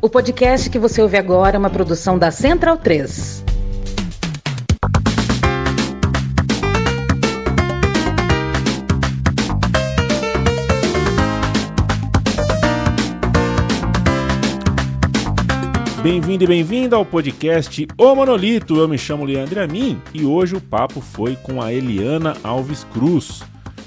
O podcast que você ouve agora é uma produção da Central 3. Bem-vindo e bem-vinda ao podcast O Monolito. Eu me chamo Leandro Amin e hoje o papo foi com a Eliana Alves Cruz,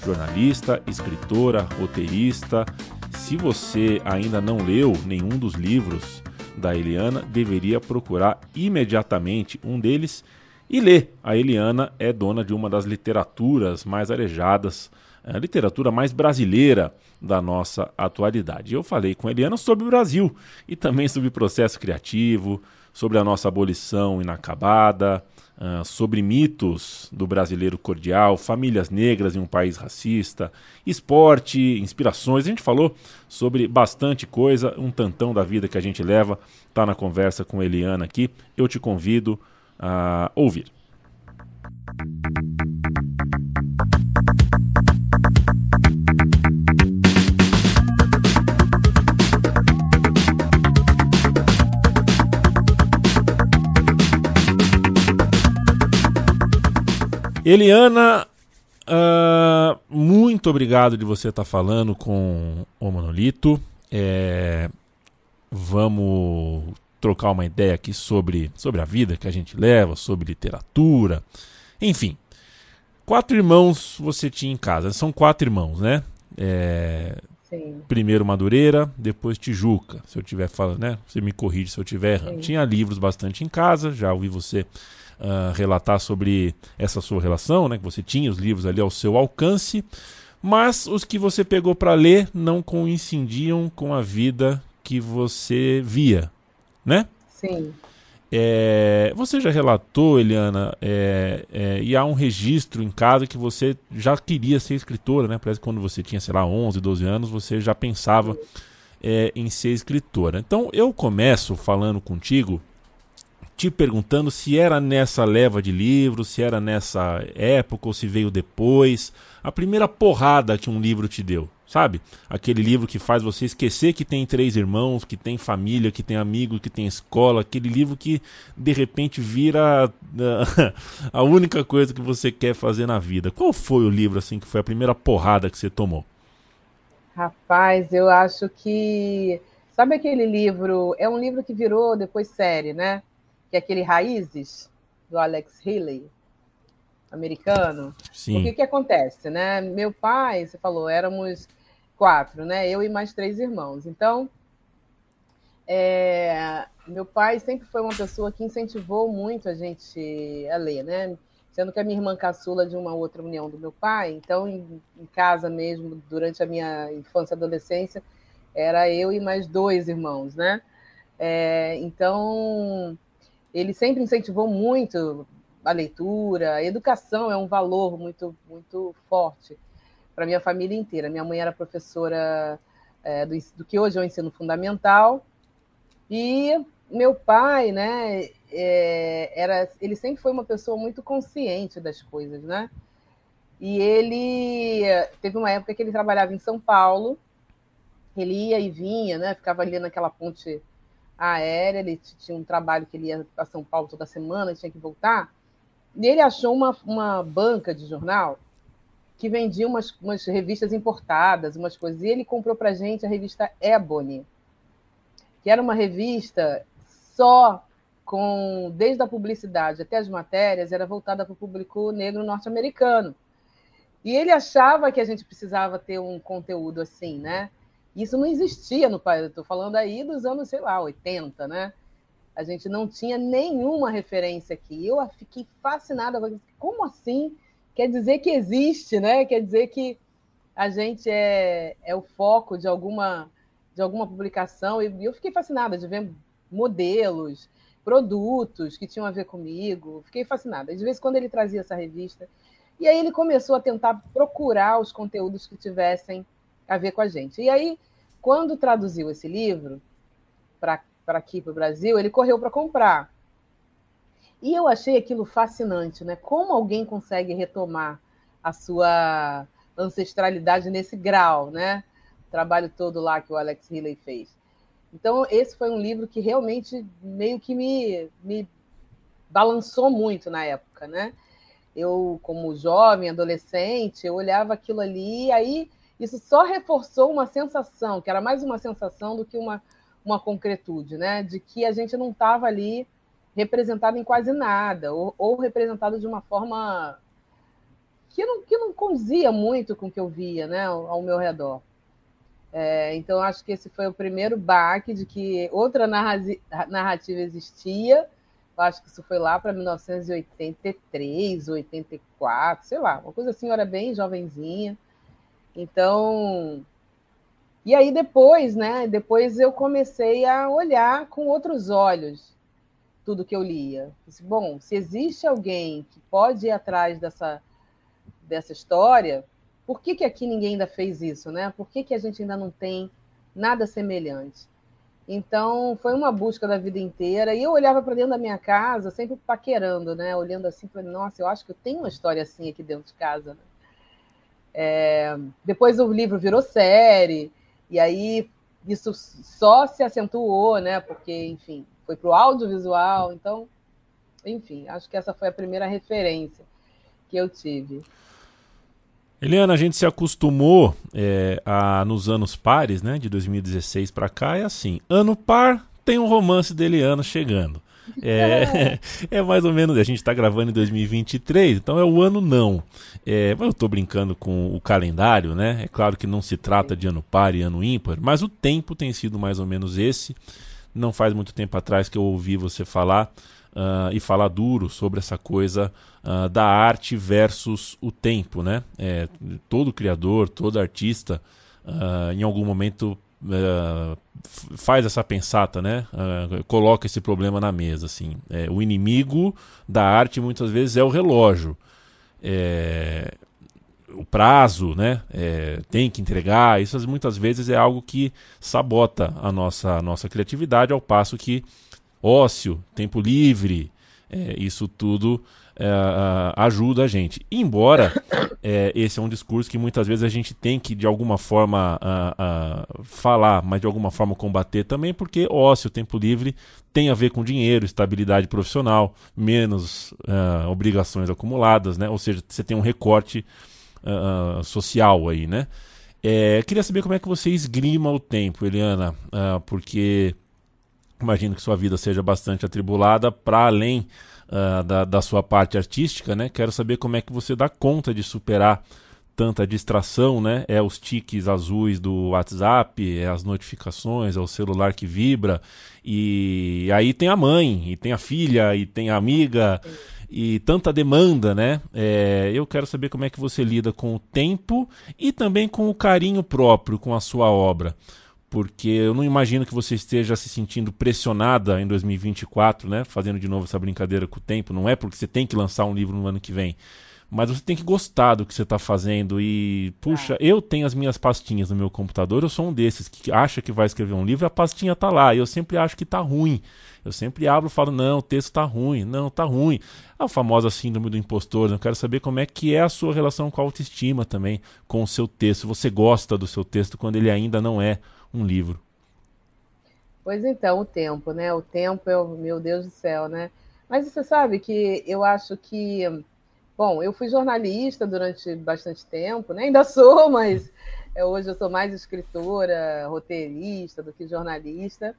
jornalista, escritora, roteirista. Se você ainda não leu nenhum dos livros da Eliana, deveria procurar imediatamente um deles e ler. A Eliana é dona de uma das literaturas mais arejadas a literatura mais brasileira da nossa atualidade. Eu falei com a Eliana sobre o Brasil e também sobre processo criativo, sobre a nossa abolição inacabada, uh, sobre mitos do brasileiro cordial, famílias negras em um país racista, esporte, inspirações. A gente falou sobre bastante coisa, um tantão da vida que a gente leva. Está na conversa com Eliana aqui. Eu te convido a ouvir. Eliana, uh, muito obrigado de você estar tá falando com o Monolito. É, vamos trocar uma ideia aqui sobre, sobre a vida que a gente leva, sobre literatura, enfim. Quatro irmãos você tinha em casa. São quatro irmãos, né? É, primeiro Madureira, depois Tijuca. Se eu tiver falando, né? Você me corrige se eu tiver errando. Tinha livros bastante em casa, já ouvi você uh, relatar sobre essa sua relação, né? Que você tinha os livros ali ao seu alcance, mas os que você pegou para ler não coincidiam com a vida que você via, né? Sim. É, você já relatou, Eliana, é, é, e há um registro em casa que você já queria ser escritora, né? Parece que quando você tinha, sei lá, 11, 12 anos, você já pensava é, em ser escritora. Então eu começo falando contigo te perguntando se era nessa leva de livros, se era nessa época ou se veio depois. A primeira porrada que um livro te deu, sabe? Aquele livro que faz você esquecer que tem três irmãos, que tem família, que tem amigos, que tem escola. Aquele livro que de repente vira a única coisa que você quer fazer na vida. Qual foi o livro assim que foi a primeira porrada que você tomou? Rapaz, eu acho que. Sabe aquele livro? É um livro que virou depois série, né? Que é aquele Raízes, do Alex Healy, americano. Sim. O que, que acontece, né? Meu pai, você falou, éramos quatro, né? Eu e mais três irmãos. Então, é, meu pai sempre foi uma pessoa que incentivou muito a gente a ler, né? Sendo que a minha irmã caçula de uma outra união do meu pai, então em, em casa mesmo, durante a minha infância e adolescência, era eu e mais dois irmãos, né? É, então, ele sempre incentivou muito a leitura, a educação é um valor muito, muito forte para minha família inteira. Minha mãe era professora é, do, do, que hoje é o ensino fundamental e meu pai, né, é, era, ele sempre foi uma pessoa muito consciente das coisas, né? E ele teve uma época que ele trabalhava em São Paulo, ele ia e vinha, né? Ficava ali naquela ponte aérea, ele tinha um trabalho que ele ia para São Paulo toda semana, tinha que voltar, e ele achou uma, uma banca de jornal que vendia umas, umas revistas importadas, umas coisas, e ele comprou para gente a revista Ebony, que era uma revista só com, desde a publicidade até as matérias, era voltada para o público negro norte-americano. E ele achava que a gente precisava ter um conteúdo assim, né? Isso não existia no país, estou falando aí dos anos, sei lá, 80, né? A gente não tinha nenhuma referência aqui. Eu fiquei fascinada, como assim? Quer dizer que existe, né? Quer dizer que a gente é, é o foco de alguma, de alguma publicação. E eu fiquei fascinada de ver modelos, produtos que tinham a ver comigo. Fiquei fascinada. De vez em quando ele trazia essa revista. E aí ele começou a tentar procurar os conteúdos que tivessem a ver com a gente. E aí, quando traduziu esse livro para aqui, para o Brasil, ele correu para comprar. E eu achei aquilo fascinante, né? Como alguém consegue retomar a sua ancestralidade nesse grau, né? O trabalho todo lá que o Alex Healy fez. Então, esse foi um livro que realmente meio que me, me balançou muito na época, né? Eu, como jovem, adolescente, eu olhava aquilo ali, aí isso só reforçou uma sensação, que era mais uma sensação do que uma, uma concretude, né? De que a gente não estava ali representado em quase nada, ou, ou, representado de uma forma que não, que não condizia muito com o que eu via né, ao, ao meu redor. É, então, acho que esse foi o primeiro baque de que outra narrativa existia. Eu acho que isso foi lá para 1983, 84, sei lá, uma coisa assim, eu era bem jovenzinha. Então, e aí depois, né? Depois eu comecei a olhar com outros olhos tudo que eu lia. Disse, bom, se existe alguém que pode ir atrás dessa, dessa história, por que, que aqui ninguém ainda fez isso, né? Por que, que a gente ainda não tem nada semelhante? Então, foi uma busca da vida inteira. E eu olhava para dentro da minha casa, sempre paquerando, né? Olhando assim, falei, nossa, eu acho que eu tenho uma história assim aqui dentro de casa. Né? É... Depois o livro virou série, e aí isso só se acentuou, né? Porque, enfim, foi para o audiovisual. Então, enfim, acho que essa foi a primeira referência que eu tive. Eliana, a gente se acostumou é, a, nos anos pares, né, de 2016 para cá, é assim: ano par tem um romance de Eliana chegando. É, é mais ou menos, a gente está gravando em 2023, então é o ano não. É, eu estou brincando com o calendário, né? É claro que não se trata de ano par e ano ímpar, mas o tempo tem sido mais ou menos esse. Não faz muito tempo atrás que eu ouvi você falar uh, e falar duro sobre essa coisa uh, da arte versus o tempo, né? É, todo criador, todo artista, uh, em algum momento faz essa pensata, né? coloca esse problema na mesa, assim. É, o inimigo da arte muitas vezes é o relógio. É, o prazo, né? É, tem que entregar. Isso muitas vezes é algo que sabota a nossa, a nossa criatividade, ao passo que ócio, tempo livre, é, isso tudo é, ajuda a gente. Embora é, esse é um discurso que muitas vezes a gente tem que de alguma forma falar, mas de alguma forma combater também, porque ócio, tempo livre tem a ver com dinheiro, estabilidade profissional, menos é, obrigações acumuladas, né? Ou seja, você tem um recorte uh, social aí, né? É, queria saber como é que você esgrima o tempo, Eliana, porque imagino que sua vida seja bastante atribulada para além uh, da, da, sua parte artística, né? Quero saber como é que você dá conta de superar tanta distração, né? É os tiques azuis do WhatsApp, é as notificações, é o celular que vibra, e aí tem a mãe, e tem a filha, e tem a amiga e tanta demanda, né? É, eu quero saber como é que você lida com o tempo e também com o carinho próprio com a sua obra. Porque eu não imagino que você esteja se sentindo pressionada em 2024, né? Fazendo de novo essa brincadeira com o tempo. Não é porque você tem que lançar um livro no ano que vem mas você tem que gostar do que você está fazendo. E, puxa, é. eu tenho as minhas pastinhas no meu computador, eu sou um desses que acha que vai escrever um livro e a pastinha tá lá. E eu sempre acho que tá ruim. Eu sempre abro e falo, não, o texto tá ruim, não, tá ruim. A famosa síndrome do impostor, né? eu quero saber como é que é a sua relação com a autoestima também, com o seu texto. Você gosta do seu texto quando ele ainda não é um livro. Pois então, o tempo, né? O tempo é o meu Deus do céu, né? Mas você sabe que eu acho que Bom, eu fui jornalista durante bastante tempo, né? ainda sou, mas é, hoje eu sou mais escritora, roteirista do que jornalista.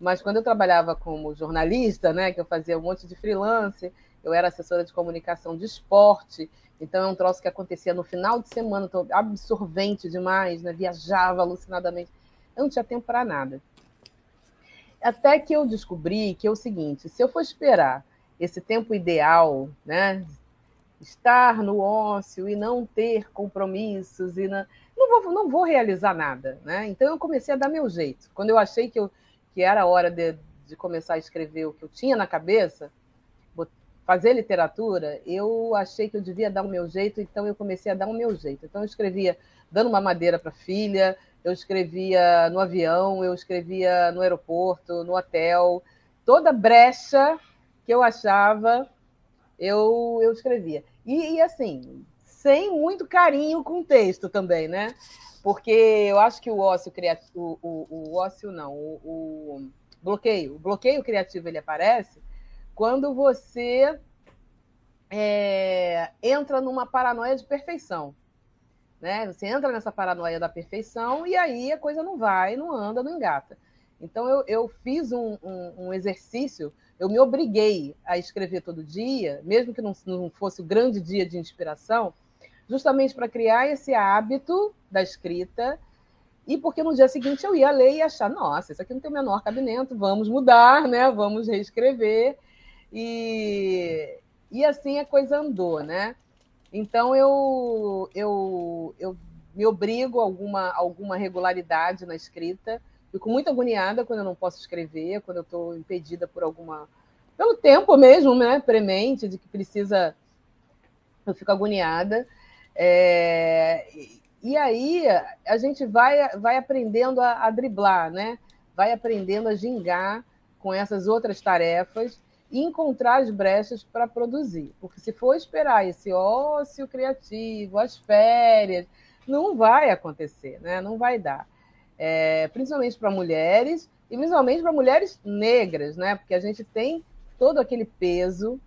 Mas quando eu trabalhava como jornalista, né, que eu fazia um monte de freelance, eu era assessora de comunicação de esporte, então é um troço que acontecia no final de semana, tô absorvente demais, né? viajava alucinadamente. Eu não tinha tempo para nada. Até que eu descobri que é o seguinte: se eu for esperar esse tempo ideal, né, estar no ócio e não ter compromissos e não, não, vou, não vou realizar nada, né? Então eu comecei a dar meu jeito. Quando eu achei que, eu, que era a hora de, de começar a escrever o que eu tinha na cabeça, fazer literatura, eu achei que eu devia dar o meu jeito, então eu comecei a dar o meu jeito. Então eu escrevia dando uma madeira para a filha, eu escrevia no avião, eu escrevia no aeroporto, no hotel, toda brecha que eu achava eu, eu escrevia. E, e, assim, sem muito carinho com o texto também, né? porque eu acho que o ócio criativo, o, o, o ócio não, o, o, bloqueio, o bloqueio criativo ele aparece quando você é, entra numa paranoia de perfeição. Né? Você entra nessa paranoia da perfeição e aí a coisa não vai, não anda, não engata. Então eu, eu fiz um, um, um exercício, eu me obriguei a escrever todo dia, mesmo que não, não fosse o grande dia de inspiração, justamente para criar esse hábito da escrita e porque no dia seguinte eu ia ler e achar, nossa, isso aqui não tem o menor cabimento, vamos mudar, né? Vamos reescrever. E, e assim a coisa andou, né? Então eu, eu, eu me obrigo a alguma, alguma regularidade na escrita. Fico muito agoniada quando eu não posso escrever, quando eu estou impedida por alguma. pelo tempo mesmo, né? Premente, de que precisa. Eu fico agoniada. É, e aí a gente vai, vai aprendendo a, a driblar, né? vai aprendendo a gingar com essas outras tarefas e encontrar as brechas para produzir. Porque se for esperar esse ócio criativo, as férias, não vai acontecer, né? não vai dar. É, principalmente para mulheres, e principalmente para mulheres negras, né? porque a gente tem todo aquele peso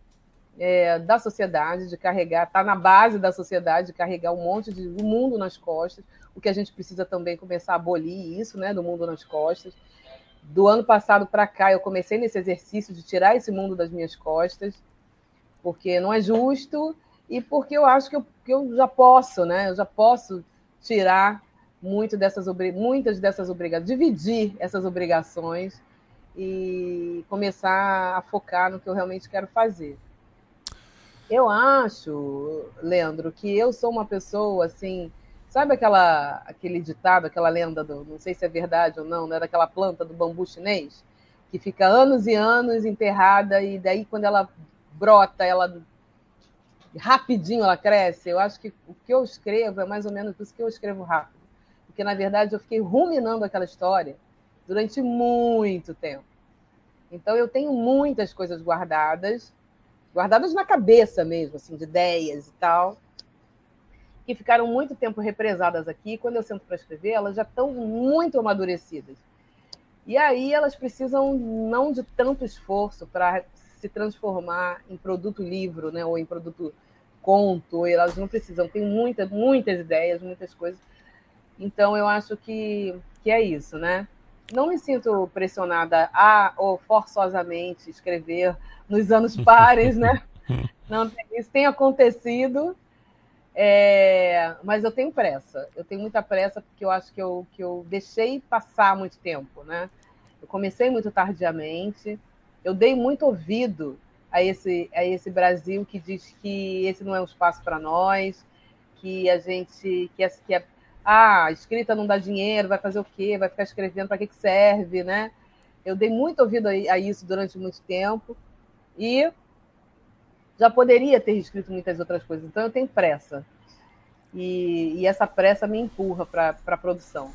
é, da sociedade, de carregar, está na base da sociedade, de carregar um monte de um mundo nas costas, o que a gente precisa também começar a abolir isso, né, do mundo nas costas. Do ano passado para cá, eu comecei nesse exercício de tirar esse mundo das minhas costas, porque não é justo e porque eu acho que eu, que eu já posso, né, eu já posso tirar muito dessas, muitas dessas obrigações, dividir essas obrigações e começar a focar no que eu realmente quero fazer. Eu acho, Leandro, que eu sou uma pessoa assim. Sabe aquela, aquele ditado, aquela lenda do, não sei se é verdade ou não, né, daquela planta do bambu chinês que fica anos e anos enterrada e daí quando ela brota, ela rapidinho ela cresce. Eu acho que o que eu escrevo é mais ou menos isso que eu escrevo rápido, porque na verdade eu fiquei ruminando aquela história durante muito tempo. Então eu tenho muitas coisas guardadas guardadas na cabeça mesmo, assim, de ideias e tal, que ficaram muito tempo represadas aqui. Quando eu sento para escrever, elas já estão muito amadurecidas. E aí elas precisam não de tanto esforço para se transformar em produto livro, né, ou em produto conto. Elas não precisam. Tem muita, muitas ideias, muitas coisas. Então eu acho que, que é isso, né? Não me sinto pressionada a ou forçosamente escrever nos anos pares, né? Não, isso tem acontecido, é, mas eu tenho pressa. Eu tenho muita pressa porque eu acho que eu, que eu deixei passar muito tempo, né? Eu comecei muito tardiamente, eu dei muito ouvido a esse, a esse Brasil que diz que esse não é um espaço para nós, que a gente que, é, que é, ah, escrita não dá dinheiro, vai fazer o quê? Vai ficar escrevendo para que, que serve, né? Eu dei muito ouvido a, a isso durante muito tempo. E já poderia ter escrito muitas outras coisas, então eu tenho pressa. E, e essa pressa me empurra para a produção.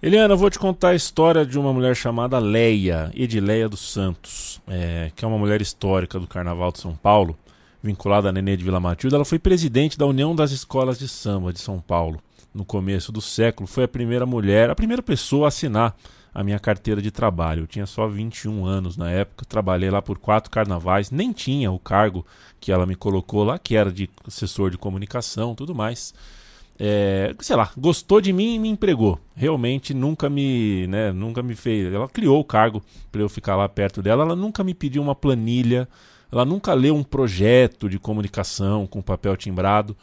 Eliana, eu vou te contar a história de uma mulher chamada Leia, Edileia dos Santos, é, que é uma mulher histórica do Carnaval de São Paulo, vinculada a Nenê de Vila Matilde. Ela foi presidente da União das Escolas de Samba de São Paulo no começo do século. Foi a primeira mulher, a primeira pessoa a assinar a minha carteira de trabalho. Eu tinha só 21 anos na época, trabalhei lá por quatro carnavais, nem tinha o cargo que ela me colocou lá, que era de assessor de comunicação, tudo mais. É, sei lá, gostou de mim e me empregou. Realmente nunca me, né, nunca me fez. Ela criou o cargo para eu ficar lá perto dela. Ela nunca me pediu uma planilha. Ela nunca leu um projeto de comunicação com papel timbrado.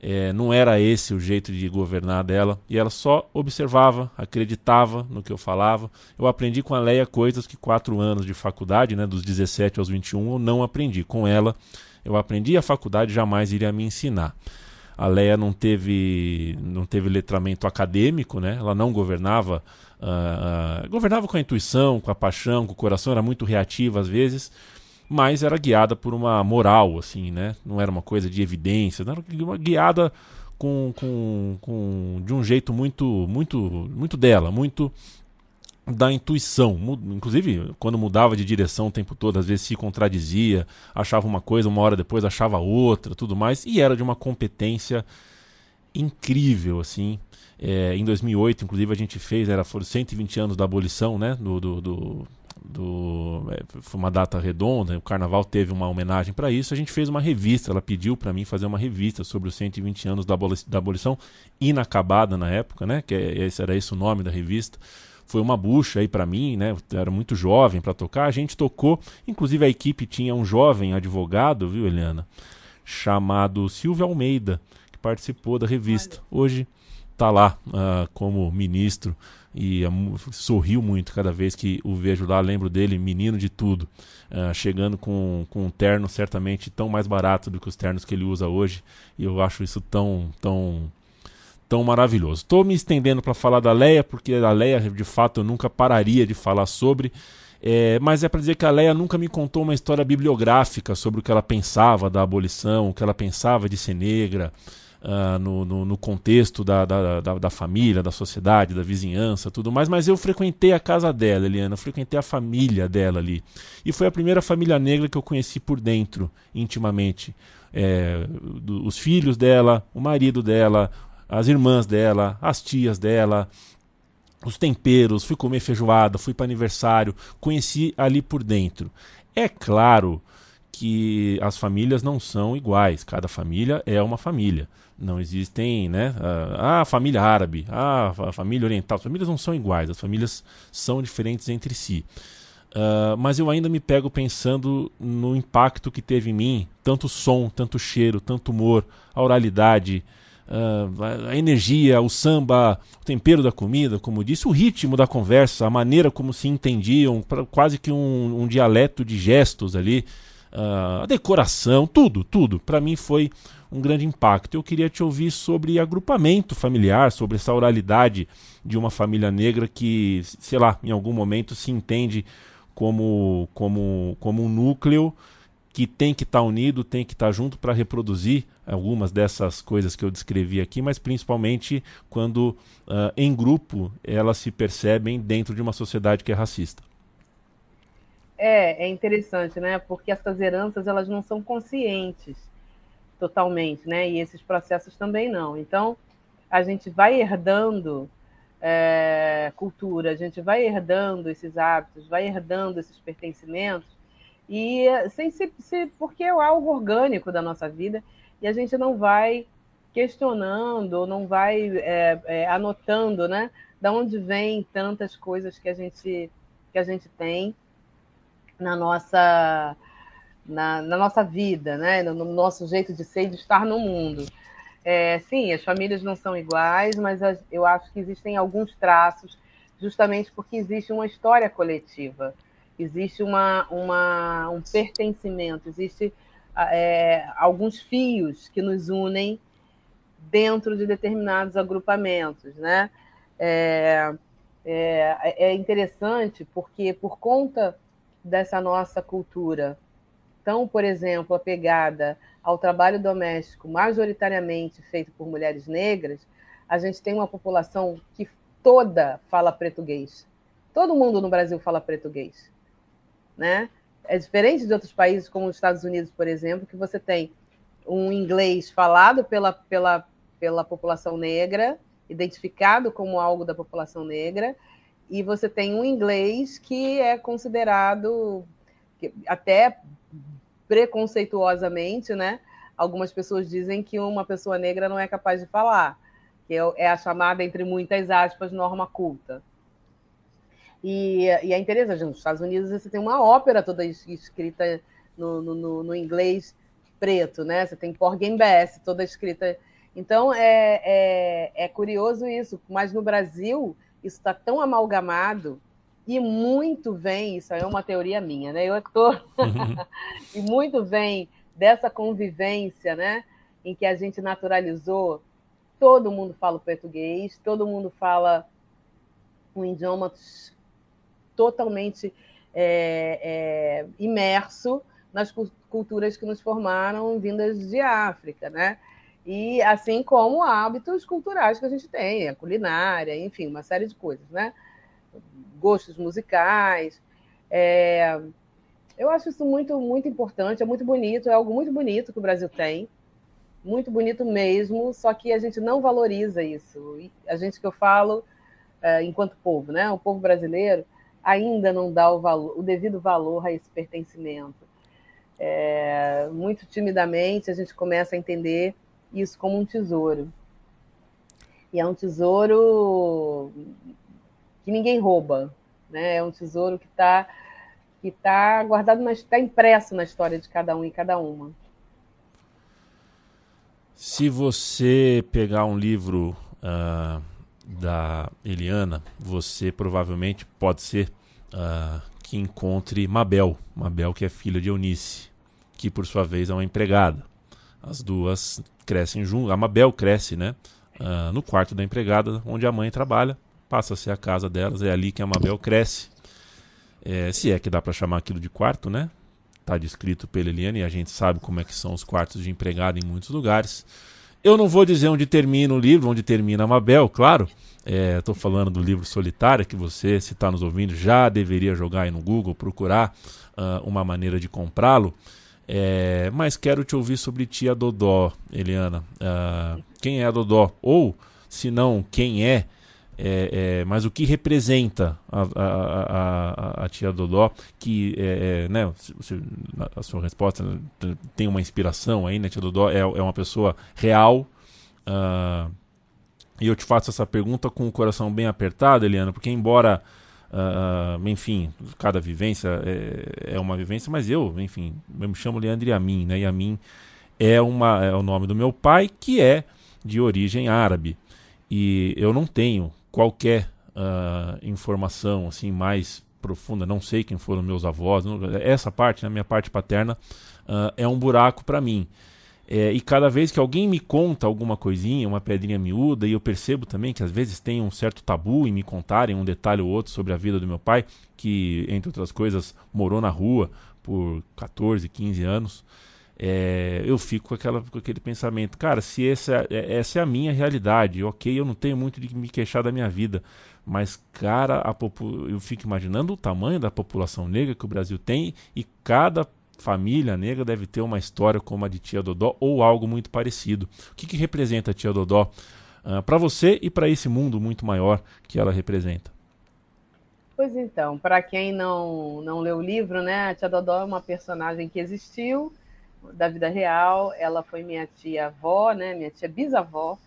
É, não era esse o jeito de governar dela e ela só observava, acreditava no que eu falava. Eu aprendi com a Leia coisas que quatro anos de faculdade, né, dos 17 aos 21, eu não aprendi. Com ela, eu aprendi a faculdade jamais iria me ensinar. A Leia não teve, não teve letramento acadêmico, né? ela não governava, uh, uh, governava com a intuição, com a paixão, com o coração, era muito reativa às vezes mas era guiada por uma moral, assim, né? Não era uma coisa de evidência, era uma guiada com, com, com de um jeito muito, muito, muito dela, muito da intuição. Inclusive, quando mudava de direção o tempo todo, às vezes se contradizia, achava uma coisa, uma hora depois achava outra, tudo mais, e era de uma competência incrível, assim. É, em 2008, inclusive, a gente fez, era, foram 120 anos da abolição, né? Do, do, do, do é, foi uma data redonda, o Carnaval teve uma homenagem para isso. A gente fez uma revista, ela pediu para mim fazer uma revista sobre os 120 anos da, aboli da abolição, inacabada na época, né? Que é, esse, era esse o nome da revista foi uma bucha aí para mim, né? Eu era muito jovem para tocar. A gente tocou, inclusive a equipe tinha um jovem advogado, viu, Eliana, chamado Silvio Almeida, que participou da revista. Hoje está lá uh, como ministro e uh, sorriu muito cada vez que o vejo lá. Lembro dele, menino de tudo, uh, chegando com, com um terno certamente tão mais barato do que os ternos que ele usa hoje. E eu acho isso tão, tão tão maravilhoso. Estou me estendendo para falar da Leia, porque a Leia, de fato, eu nunca pararia de falar sobre. É, mas é para dizer que a Leia nunca me contou uma história bibliográfica sobre o que ela pensava da abolição, o que ela pensava de ser negra, uh, no, no, no, contexto da, da, da, da, família, da sociedade, da vizinhança, tudo mais. Mas eu frequentei a casa dela, Eliana, eu frequentei a família dela ali. E foi a primeira família negra que eu conheci por dentro, intimamente. É, do, os filhos dela, o marido dela, as irmãs dela, as tias dela, os temperos, fui comer feijoada, fui para aniversário, conheci ali por dentro. É claro que as famílias não são iguais, cada família é uma família. Não existem, né? Ah, a família árabe, ah, a família oriental, as famílias não são iguais, as famílias são diferentes entre si. Uh, mas eu ainda me pego pensando no impacto que teve em mim, tanto som, tanto cheiro, tanto humor, a oralidade, uh, a energia, o samba, o tempero da comida, como disse, o ritmo da conversa, a maneira como se entendiam, quase que um, um dialeto de gestos ali, uh, a decoração, tudo, tudo. Para mim foi um grande impacto. Eu queria te ouvir sobre agrupamento familiar, sobre essa oralidade de uma família negra que, sei lá, em algum momento se entende como, como, como um núcleo que tem que estar tá unido, tem que estar tá junto para reproduzir algumas dessas coisas que eu descrevi aqui, mas principalmente quando uh, em grupo elas se percebem dentro de uma sociedade que é racista. É, é interessante, né? Porque essas heranças elas não são conscientes totalmente, né? E esses processos também não. Então a gente vai herdando é, cultura, a gente vai herdando esses hábitos, vai herdando esses pertencimentos e sem se, se, porque é algo orgânico da nossa vida e a gente não vai questionando, não vai é, é, anotando, né? Da onde vem tantas coisas que a gente que a gente tem na nossa na, na nossa vida, né? No, no, nosso jeito de ser e de estar no mundo. É, sim, as famílias não são iguais, mas eu acho que existem alguns traços, justamente porque existe uma história coletiva existe uma, uma, um pertencimento, existe é, alguns fios que nos unem dentro de determinados agrupamentos, né? É, é, é interessante porque por conta dessa nossa cultura tão, por exemplo, apegada ao trabalho doméstico majoritariamente feito por mulheres negras, a gente tem uma população que toda fala português. Todo mundo no Brasil fala português né? É diferente de outros países, como os Estados Unidos, por exemplo, que você tem um inglês falado pela, pela, pela população negra, identificado como algo da população negra, e você tem um inglês que é considerado até preconceituosamente, né? Algumas pessoas dizem que uma pessoa negra não é capaz de falar, que é, é a chamada, entre muitas aspas, norma culta. E, e é interessante, nos Estados Unidos você tem uma ópera toda escrita no, no, no inglês preto, né? Você tem Porgy Bess toda escrita. Então é, é, é curioso isso, mas no Brasil isso está tão amalgamado e muito vem, isso é uma teoria minha, né? Eu estou uhum. e muito vem dessa convivência, né? Em que a gente naturalizou, todo mundo fala português, todo mundo fala um idioma totalmente é, é, imerso nas culturas que nos formaram vindas de África, né? E assim como hábitos culturais que a gente tem, a culinária, enfim, uma série de coisas, né? Gostos musicais. É... Eu acho isso muito, muito importante, é muito bonito, é algo muito bonito que o Brasil tem, muito bonito mesmo, só que a gente não valoriza isso. A gente que eu falo, é, enquanto povo, né? O povo brasileiro ainda não dá o, valor, o devido valor a esse pertencimento. É, muito timidamente a gente começa a entender isso como um tesouro. E é um tesouro que ninguém rouba, né? É um tesouro que está que tá guardado, está impresso na história de cada um e cada uma. Se você pegar um livro uh, da Eliana, você provavelmente pode ser uh, que encontre Mabel, Mabel que é filha de Eunice, que por sua vez é uma empregada. As duas crescem juntas. A Mabel cresce, né, uh, no quarto da empregada, onde a mãe trabalha, passa a ser a casa delas, é ali que a Mabel cresce. É, se é que dá para chamar aquilo de quarto, né? está descrito pela Eliane e a gente sabe como é que são os quartos de empregado em muitos lugares. Eu não vou dizer onde termina o livro, onde termina a Mabel, claro. Estou é, falando do livro Solitária, que você, se está nos ouvindo, já deveria jogar aí no Google, procurar uh, uma maneira de comprá-lo. É, mas quero te ouvir sobre tia Dodó, Eliana. Uh, quem é a Dodó? Ou, se não, quem é é, é, mas o que representa a, a, a, a tia Dodó, que é, é né, a sua resposta tem uma inspiração aí, né? Tia Dodó é, é uma pessoa real. Uh, e eu te faço essa pergunta com o coração bem apertado, Eliana, porque embora, uh, enfim, cada vivência é, é, uma vivência, mas eu, enfim, eu me chamo Leandro Yamin, né? Yamin é, uma, é o nome do meu pai, que é de origem árabe. E eu não tenho qualquer uh, informação assim mais profunda, não sei quem foram meus avós, não, essa parte, na né, minha parte paterna, uh, é um buraco para mim. É, e cada vez que alguém me conta alguma coisinha, uma pedrinha miúda, e eu percebo também que às vezes tem um certo tabu em me contarem um detalhe ou outro sobre a vida do meu pai, que, entre outras coisas, morou na rua por 14, 15 anos, é, eu fico com, aquela, com aquele pensamento, cara, se essa, é, essa é a minha realidade, ok, eu não tenho muito de me queixar da minha vida, mas, cara, a eu fico imaginando o tamanho da população negra que o Brasil tem e cada família negra deve ter uma história como a de Tia Dodó ou algo muito parecido. O que, que representa a Tia Dodó uh, ah, para você e para esse mundo muito maior que ela representa? Pois então, para quem não, não leu o livro, né, a Tia Dodó é uma personagem que existiu, da vida real. Ela foi minha tia-avó, né? Minha tia bisavó.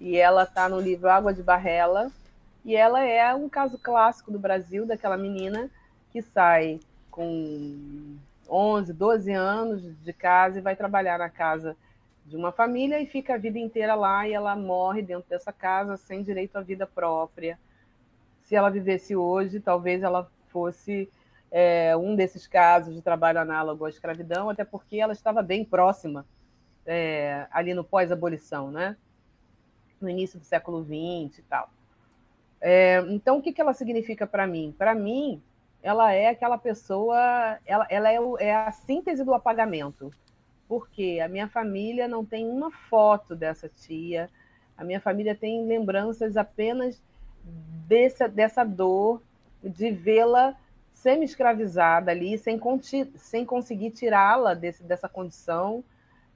E ela está no livro Água de Barrela. E ela é um caso clássico do Brasil, daquela menina que sai com 11, 12 anos de casa e vai trabalhar na casa de uma família e fica a vida inteira lá e ela morre dentro dessa casa sem direito à vida própria. Se ela vivesse hoje, talvez ela fosse é, um desses casos de trabalho análogo à escravidão, até porque ela estava bem próxima é, ali no pós-abolição, né? no início do século XX e tal. É, então, o que, que ela significa para mim? Para mim, ela é aquela pessoa, ela, ela é, o, é, a síntese do apagamento, porque a minha família não tem uma foto dessa tia, a minha família tem lembranças apenas dessa, dessa dor de vê-la semi-escravizada ali, sem, sem conseguir tirá-la dessa condição,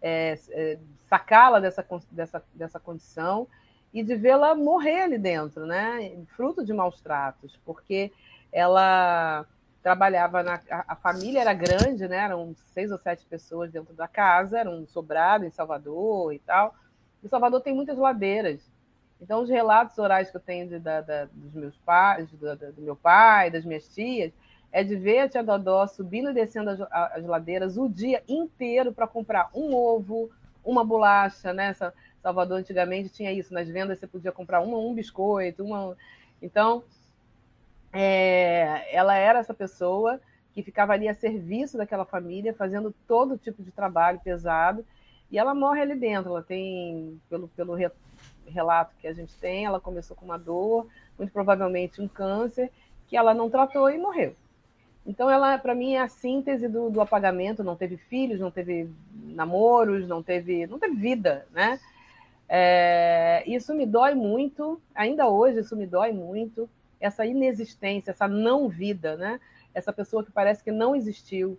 é, é, sacá-la dessa, dessa, dessa condição e de vê-la morrer ali dentro, né? fruto de maus tratos, porque ela trabalhava na a, família era grande, né? Eram seis ou sete pessoas dentro da casa, era um sobrado em Salvador e tal. E Salvador tem muitas ladeiras. Então, os relatos orais que eu tenho de, da, da, dos meus pais, do, do meu pai, das minhas tias, é de ver a tia Dodó subindo e descendo as, as ladeiras o dia inteiro para comprar um ovo, uma bolacha, né? Salvador antigamente tinha isso, nas vendas você podia comprar uma, um biscoito, uma. Então, é, ela era essa pessoa que ficava ali a serviço daquela família, fazendo todo tipo de trabalho pesado, e ela morre ali dentro. Ela tem, pelo, pelo relato que a gente tem, ela começou com uma dor, muito provavelmente um câncer, que ela não tratou e morreu. Então, ela, para mim, é a síntese do, do, apagamento. Não teve filhos, não teve namoros, não teve, não teve vida, né? É, isso me dói muito, ainda hoje isso me dói muito, essa inexistência, essa não vida, né? Essa pessoa que parece que não existiu.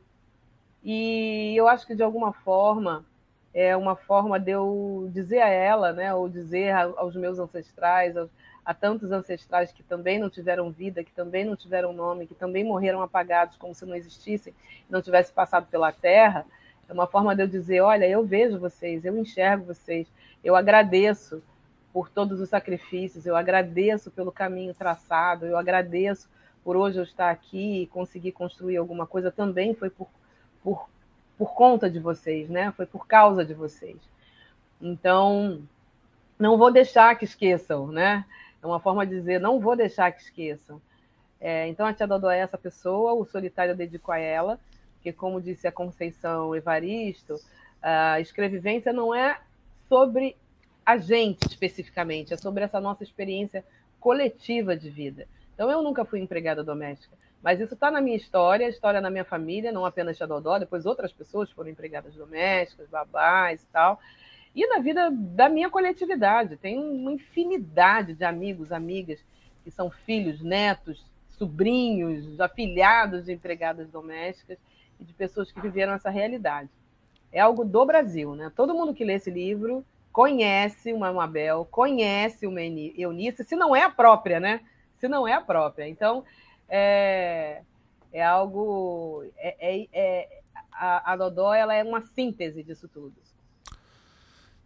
E eu acho que, de alguma forma, é uma forma de eu dizer a ela, né, ou dizer aos meus ancestrais, aos, a tantos ancestrais que também não tiveram vida, que também não tiveram nome, que também morreram apagados como se não existissem, não tivesse passado pela Terra, é uma forma de eu dizer, olha, eu vejo vocês, eu enxergo vocês, eu agradeço por todos os sacrifícios, eu agradeço pelo caminho traçado, eu agradeço por hoje eu estar aqui e conseguir construir alguma coisa, também foi por, por, por conta de vocês, né? Foi por causa de vocês. Então, não vou deixar que esqueçam, né? É uma forma de dizer, não vou deixar que esqueçam. É, então, a tia Dodó é essa pessoa, o solitário eu dedico a ela, porque, como disse a Conceição Evaristo, a escrevivência não é sobre a gente especificamente, é sobre essa nossa experiência coletiva de vida. Então, eu nunca fui empregada doméstica, mas isso está na minha história, história na minha família, não apenas tia Dodó, depois outras pessoas foram empregadas domésticas, babás e tal e na vida da minha coletividade. Tem uma infinidade de amigos, amigas que são filhos, netos, sobrinhos, afilhados de empregadas domésticas e de pessoas que viveram essa realidade. É algo do Brasil, né? Todo mundo que lê esse livro conhece uma Mabel, conhece uma Eunice, se não é a própria, né? Se não é a própria. Então, é, é algo. É, é, é a, a Dodó ela é uma síntese disso tudo.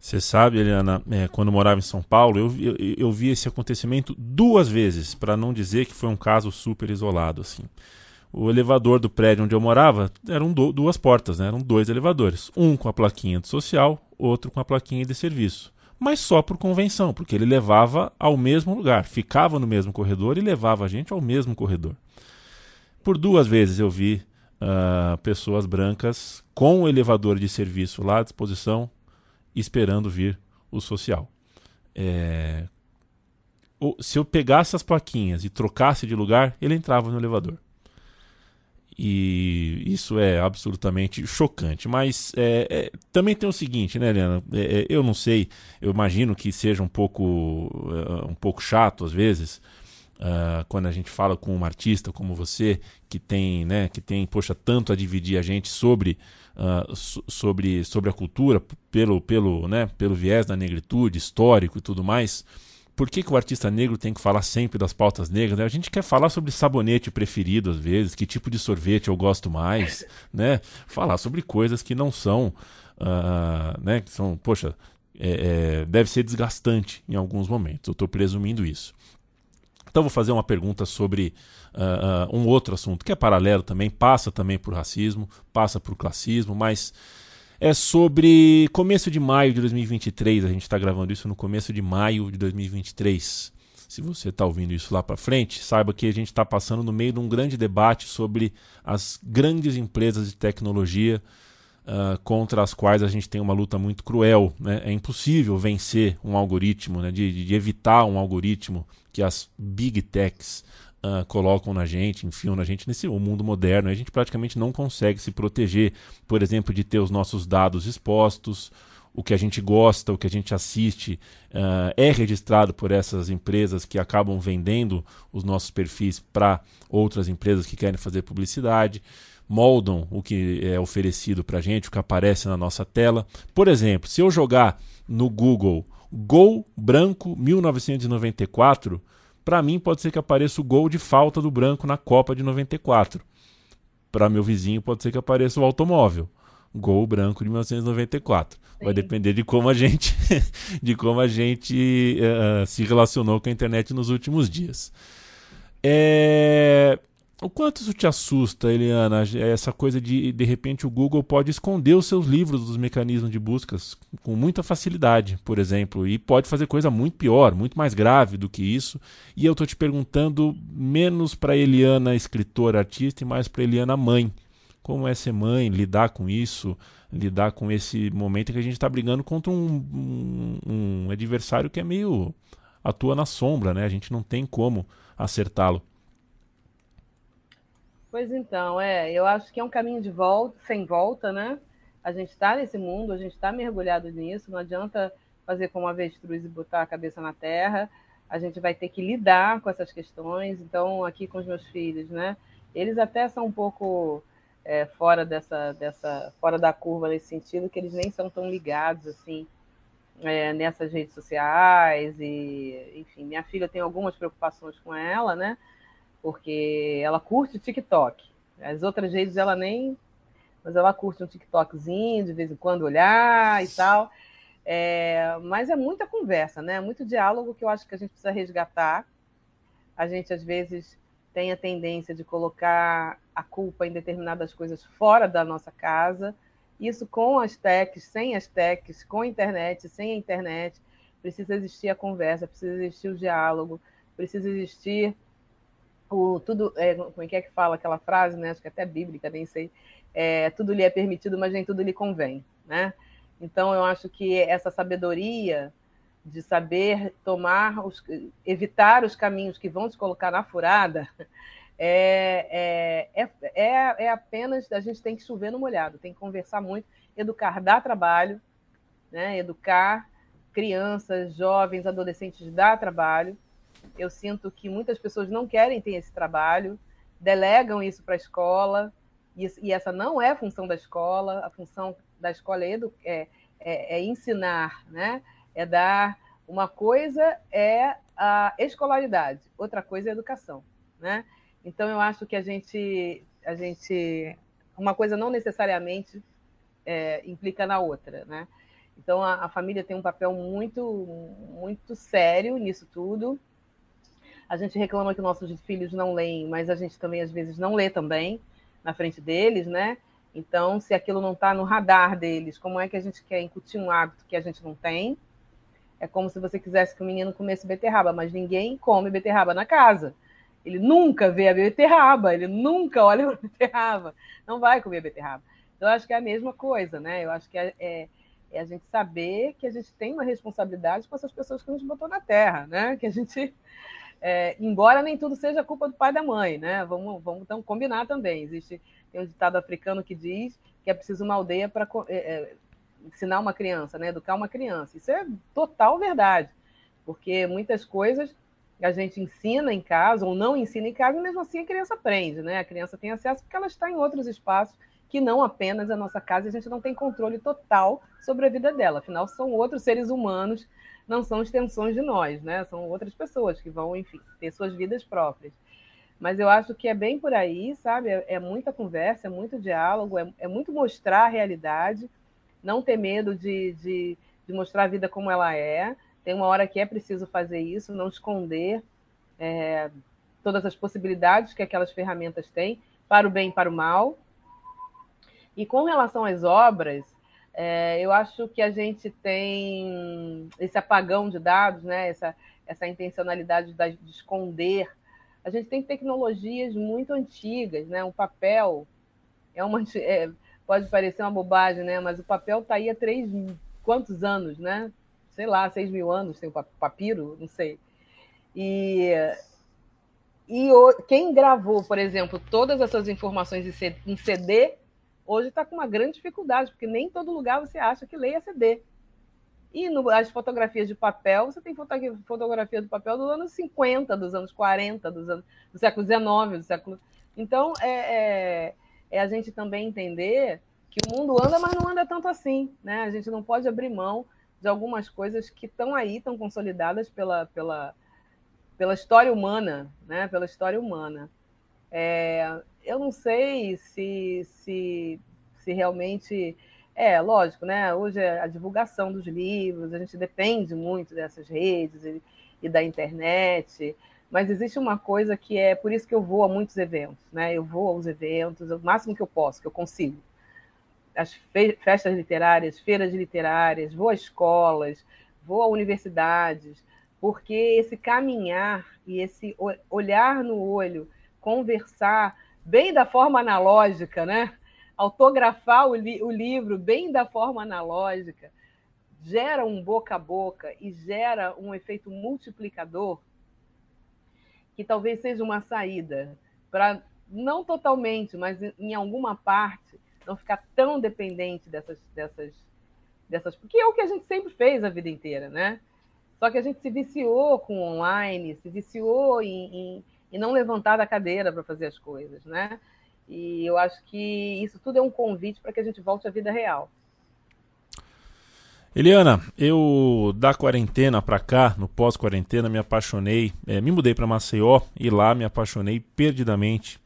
Você sabe, Eliana, é, quando morava em São Paulo, eu, eu, eu vi esse acontecimento duas vezes, para não dizer que foi um caso super isolado. assim. O elevador do prédio onde eu morava eram do, duas portas, né? eram dois elevadores. Um com a plaquinha de social, outro com a plaquinha de serviço. Mas só por convenção, porque ele levava ao mesmo lugar, ficava no mesmo corredor e levava a gente ao mesmo corredor. Por duas vezes eu vi uh, pessoas brancas com o elevador de serviço lá à disposição esperando vir o social. É... Se eu pegasse as plaquinhas e trocasse de lugar, ele entrava no elevador. E isso é absolutamente chocante. Mas é, é, também tem o seguinte, né, Helena? É, é eu não sei, eu imagino que seja um pouco, uh, um pouco chato às vezes, uh, quando a gente fala com um artista como você, que tem, né, que tem, poxa, tanto a dividir a gente sobre uh, sobre, sobre a cultura, pelo, pelo, né, pelo viés da negritude, histórico e tudo mais. Por que, que o artista negro tem que falar sempre das pautas negras? Né? A gente quer falar sobre sabonete preferido às vezes, que tipo de sorvete eu gosto mais, né? Falar sobre coisas que não são, uh, né? Que são, poxa, é, é, deve ser desgastante em alguns momentos. Eu estou presumindo isso. Então vou fazer uma pergunta sobre uh, uh, um outro assunto que é paralelo também, passa também por racismo, passa por classismo, mas é sobre começo de maio de 2023. A gente está gravando isso no começo de maio de 2023. Se você está ouvindo isso lá para frente, saiba que a gente está passando no meio de um grande debate sobre as grandes empresas de tecnologia uh, contra as quais a gente tem uma luta muito cruel. Né? É impossível vencer um algoritmo, né? de, de evitar um algoritmo que as big techs uh, colocam na gente, enfiam na gente nesse mundo moderno. A gente praticamente não consegue se proteger, por exemplo, de ter os nossos dados expostos. O que a gente gosta, o que a gente assiste uh, é registrado por essas empresas que acabam vendendo os nossos perfis para outras empresas que querem fazer publicidade moldam o que é oferecido para a gente, o que aparece na nossa tela. Por exemplo, se eu jogar no Google Gol branco 1994, para mim pode ser que apareça o gol de falta do branco na Copa de 94. Para meu vizinho pode ser que apareça o automóvel. Gol branco de 1994. Sim. Vai depender de como a gente, de como a gente uh, se relacionou com a internet nos últimos dias. É... O quanto isso te assusta, Eliana? Essa coisa de, de repente, o Google pode esconder os seus livros dos mecanismos de buscas com muita facilidade, por exemplo, e pode fazer coisa muito pior, muito mais grave do que isso. E eu estou te perguntando menos para Eliana, escritora, artista, e mais para Eliana, mãe. Como é ser mãe, lidar com isso, lidar com esse momento em que a gente está brigando contra um, um, um adversário que é meio atua na sombra, né? A gente não tem como acertá-lo. Pois então, é, eu acho que é um caminho de volta, sem volta, né? A gente está nesse mundo, a gente está mergulhado nisso, não adianta fazer como avestruz e botar a cabeça na terra, a gente vai ter que lidar com essas questões. Então, aqui com os meus filhos, né? Eles até são um pouco é, fora dessa, dessa, fora da curva nesse sentido, que eles nem são tão ligados assim é, nessas redes sociais e, enfim, minha filha tem algumas preocupações com ela, né? Porque ela curte TikTok. As outras redes ela nem, mas ela curte um TikTokzinho de vez em quando olhar e tal. É, mas é muita conversa, né? Muito diálogo que eu acho que a gente precisa resgatar. A gente às vezes tem a tendência de colocar a culpa em determinadas coisas fora da nossa casa isso com as techs, sem as techs, com a internet, sem a internet. Precisa existir a conversa, precisa existir o diálogo, precisa existir o tudo. É, como é que é que fala aquela frase, né? Acho que é até bíblica, nem sei. É, tudo lhe é permitido, mas nem tudo lhe convém, né? Então eu acho que essa sabedoria de saber tomar os, evitar os caminhos que vão te colocar na furada é, é, é, é, apenas a gente tem que chover no molhado, tem que conversar muito, educar dá trabalho, né? educar crianças, jovens, adolescentes dá trabalho. Eu sinto que muitas pessoas não querem ter esse trabalho, delegam isso para a escola, e, essa não é a função da escola, a função da escola é, é, é, é ensinar, né? é dar. Uma coisa é a escolaridade, outra coisa é a educação. Né? Então eu acho que a gente, a gente, uma coisa não necessariamente é, implica na outra, né? Então a, a, família tem um papel muito, muito sério nisso tudo. A gente reclama que nossos filhos não leem, mas a gente também às vezes não lê também na frente deles, né? Então, se aquilo não está no radar deles, como é que a gente quer incutir um hábito que a gente não tem? É como se você quisesse que o menino comesse beterraba, mas ninguém come beterraba na casa. Ele nunca vê a beterraba, ele nunca olha a beterraba, não vai comer a beterraba. Então, eu acho que é a mesma coisa, né? Eu acho que é, é, é, a gente saber que a gente tem uma responsabilidade com essas pessoas que a gente botou na Terra, né? Que a gente, é, embora nem tudo seja culpa do pai e da mãe, né? Vamos, vamos então combinar também. Existe tem um ditado africano que diz que é preciso uma aldeia para é, é, ensinar uma criança, né? Educar uma criança. Isso é total verdade, porque muitas coisas a gente ensina em casa ou não ensina em casa, e mesmo assim a criança aprende, né? A criança tem acesso porque ela está em outros espaços que não apenas a nossa casa, e a gente não tem controle total sobre a vida dela. Afinal, são outros seres humanos, não são extensões de nós, né? São outras pessoas que vão, enfim, ter suas vidas próprias. Mas eu acho que é bem por aí, sabe? É, é muita conversa, é muito diálogo, é, é, muito mostrar a realidade, não ter medo de, de, de mostrar a vida como ela é, tem uma hora que é preciso fazer isso, não esconder é, todas as possibilidades que aquelas ferramentas têm, para o bem e para o mal. E com relação às obras, é, eu acho que a gente tem esse apagão de dados, né? essa, essa intencionalidade de, de esconder. A gente tem tecnologias muito antigas, né? o papel é uma. É, pode parecer uma bobagem, né? mas o papel está aí há três quantos anos, né? sei lá, 6 mil anos, tem o papiro, não sei. E, e o, quem gravou, por exemplo, todas essas informações em CD, hoje está com uma grande dificuldade, porque nem todo lugar você acha que leia CD. E no, as fotografias de papel, você tem fotografia do papel dos anos 50, dos anos 40, dos anos, do século XIX, do século. Então, é, é, é a gente também entender que o mundo anda, mas não anda tanto assim. Né? A gente não pode abrir mão de algumas coisas que estão aí, estão consolidadas pela, pela, pela história humana, né? Pela história humana. É, eu não sei se, se, se realmente é lógico, né? Hoje é a divulgação dos livros, a gente depende muito dessas redes e, e da internet, mas existe uma coisa que é por isso que eu vou a muitos eventos, né? Eu vou aos eventos, o máximo que eu posso, que eu consigo as festas literárias, feiras literárias, vou a escolas, vou a universidades, porque esse caminhar e esse olhar no olho, conversar bem da forma analógica, né? autografar o, li o livro bem da forma analógica, gera um boca a boca e gera um efeito multiplicador que talvez seja uma saída para não totalmente, mas em alguma parte não ficar tão dependente dessas, dessas, dessas. Porque é o que a gente sempre fez a vida inteira, né? Só que a gente se viciou com online, se viciou em, em, em não levantar da cadeira para fazer as coisas, né? E eu acho que isso tudo é um convite para que a gente volte à vida real. Eliana, eu da quarentena para cá, no pós-quarentena, me apaixonei, é, me mudei para Maceió e lá me apaixonei perdidamente